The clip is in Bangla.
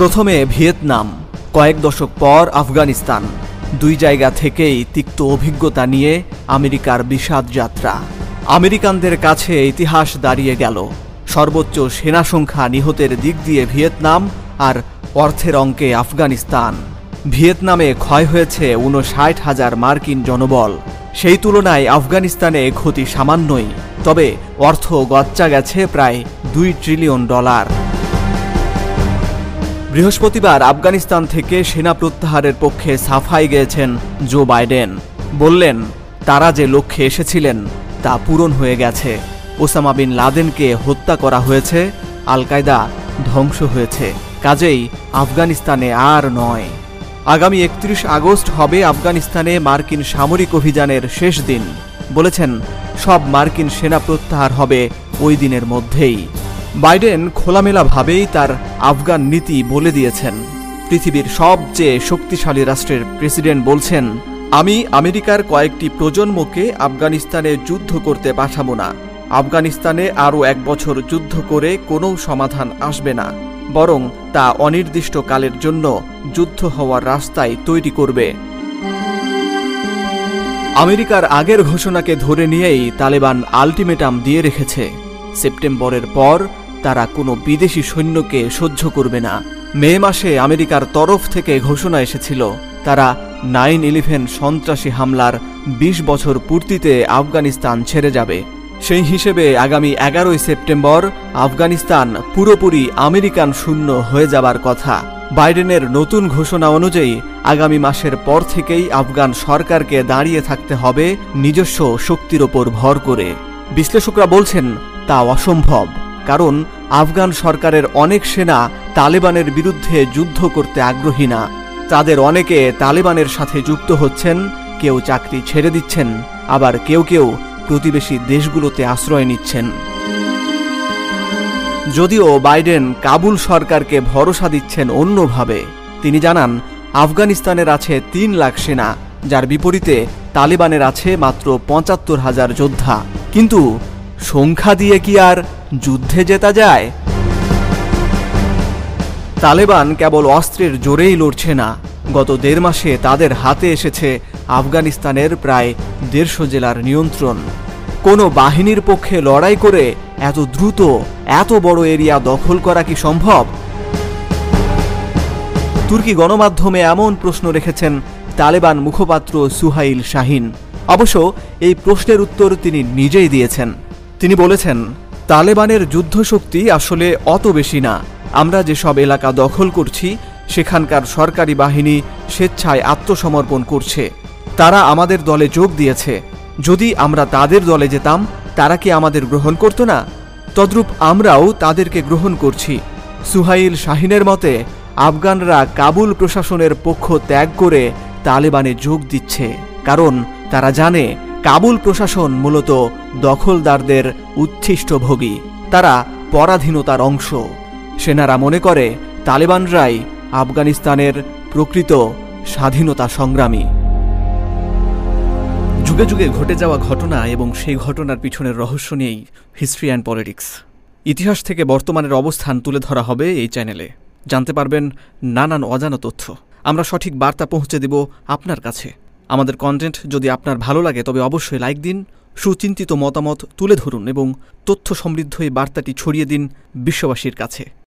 প্রথমে ভিয়েতনাম, কয়েক দশক পর আফগানিস্তান, দুই জায়গা থেকেই তিক্ত অভিজ্ঞতা নিয়ে আমেরিকার বিষাদ যাত্রা। আমেরিকানদের কাছে ইতিহাস দাঁড়িয়ে গেল। সর্বোচ্চ সেনা সংখ্যা নিহতের দিক দিয়ে ভিয়েতনাম আর অর্থের অঙ্কে আফগানিস্তান। ভিয়েতনামে ক্ষয় হয়েছে উনষাট হাজার মার্কিন জনবল। সেই তুলনায় আফগানিস্তানে ক্ষতি সামান্যই, তবে অর্থ গচ্চা গেছে প্রায় দুই ট্রিলিয়ন ডলার। বৃহস্পতিবার আফগানিস্তান থেকে সেনা প্রত্যাহারের পক্ষে সাফাই গেয়েছেন জো বাইডেন। বললেন, তারা যে লক্ষ্যে এসেছিলেন, তা পূরণ হয়ে গেছে। ওসামা বিন লাদেনকে হত্যা করা হয়েছে আল কায়দা ধ্বংস হয়েছে। কাজেই আফগানিস্তানে আর নয়। আগামী একত্রিশ আগস্ট হবে আফগানিস্তানে মার্কিন সামরিক অভিযানের শেষ দিন। বলেছেন, সব মার্কিন সেনা প্রত্যাহার হবে ওই দিনের মধ্যেই। বাইডেন খোলামেলাভাবেই তার আফগান নীতি বলে দিয়েছেন। পৃথিবীর সবচেয়ে শক্তিশালী রাষ্ট্রের প্রেসিডেন্ট বলছেন, আমি আমেরিকার কয়েকটি প্রজন্মকে আফগানিস্তানে যুদ্ধ করতে পাঠাবো না। আফগানিস্তানে আরও এক বছর যুদ্ধ করে কোনো সমাধান আসবে না। বরং তা অনির্দিষ্টকালের জন্য যুদ্ধ হওয়ার রাস্তায় তৈরি করবে। আমেরিকার আগের ঘোষণাকে ধরে নিয়েই তালেবান আলটিমেটাম দিয়ে রেখেছে। সেপ্টেম্বরের পর তারা কোনো বিদেশি সৈন্যকে সহ্য করবে না। মে মাসে আমেরিকার তরফ থেকে ঘোষণা এসেছিল, তারা নাইন ইলেভেন সন্ত্রাসী হামলার ২০ বছর পূর্তিতে আফগানিস্তান ছেড়ে যাবে। সেই হিসেবে আগামী এগারোই সেপ্টেম্বর আফগানিস্তান পুরোপুরি আমেরিকান শূন্য হয়ে যাবার কথা। বাইডেনের নতুন ঘোষণা অনুযায়ী আগামী মাসের পর থেকেই আফগান সরকারকে দাঁড়িয়ে থাকতে হবে নিজস্ব শক্তির ওপর ভর করে। বিশ্লেষকরা বলছেন, তা অসম্ভব, কারণ আফগান সরকারের অনেক সেনা তালেবানের বিরুদ্ধে যুদ্ধ করতে আগ্রহী না। তাদের অনেকে তালেবানের সাথে যুক্ত হচ্ছেন, কেউ চাকরি ছেড়ে দিচ্ছেন, আবার কেউ কেউ প্রতিবেশী দেশগুলোতে আশ্রয় নিচ্ছেন। যদিও বাইডেন কাবুল সরকারকে ভরসা দিচ্ছেন অন্যভাবে, তিনি জানান, আফগানিস্তানের আছে তিন লাখ সেনা, যার বিপরীতে তালিবানের আছে মাত্র পঁচাত্তর হাজার যোদ্ধা। কিন্তু সংখ্যা দিয়ে কি আর যুদ্ধে জেতা যায়? তালেবান কেবল অস্ত্রের জোরেই লড়ছে না। গত দেড় মাসে তাদের হাতে এসেছে আফগানিস্তানের প্রায় দেড়শো জেলার নিয়ন্ত্রণ। কোনো বাহিনীর পক্ষে লড়াই করে এত দ্রুত, এত বড় এরিয়া দখল করা কি সম্ভব? তুর্কি গণমাধ্যমে এমন প্রশ্ন রেখেছেন তালেবান মুখপাত্র সুহাইল শাহিন। অবশ্য এই প্রশ্নের উত্তর তিনি নিজেই দিয়েছেন। তিনি বলেছেন, তালেবানের যুদ্ধশক্তি আসলে অত বেশি না। আমরা যেসব এলাকা দখল করছি, সেখানকার সরকারি বাহিনী স্বেচ্ছায় আত্মসমর্পণ করছে। তারা আমাদের দলে যোগ দিয়েছে। যদি আমরা তাদের দলে যেতাম, তারা কি আমাদের গ্রহণ করতো না? তদ্রূপ আমরাও তাদেরকে গ্রহণ করছি। সুহাইল শাহিনের মতে, আফগানরা কাবুল প্রশাসনের পক্ষ ত্যাগ করে তালেবানে যোগ দিচ্ছে, কারণ তারা জানে কাবুল প্রশাসন মূলত দখলদারদের উচ্ছিষ্ট ভোগী তারা পরাধীনতার অংশ। সেনারা মনে করে, তালেবানরাই আফগানিস্তানের প্রকৃত স্বাধীনতা সংগ্রামী। যুগে যুগে ঘটে যাওয়া ঘটনা এবং সেই ঘটনার পিছনের রহস্য নিয়েই হিস্ট্রি অ্যান্ড পলিটিক্স। ইতিহাস থেকে বর্তমানের অবস্থান তুলে ধরা হবে এই চ্যানেলে। জানতে পারবেন নানান অজানা তথ্য। আমরা সঠিক বার্তা পৌঁছে দেব আপনার কাছে। আমাদের কন্টেন্ট যদি আপনার ভালো লাগে, তবে অবশ্যই লাইক দিন, সুচিন্তিত মতামত তুলে ধরুন এবং তথ্য সমৃদ্ধ এই বার্তাটি ছড়িয়ে দিন বিশ্ববাসীর কাছে।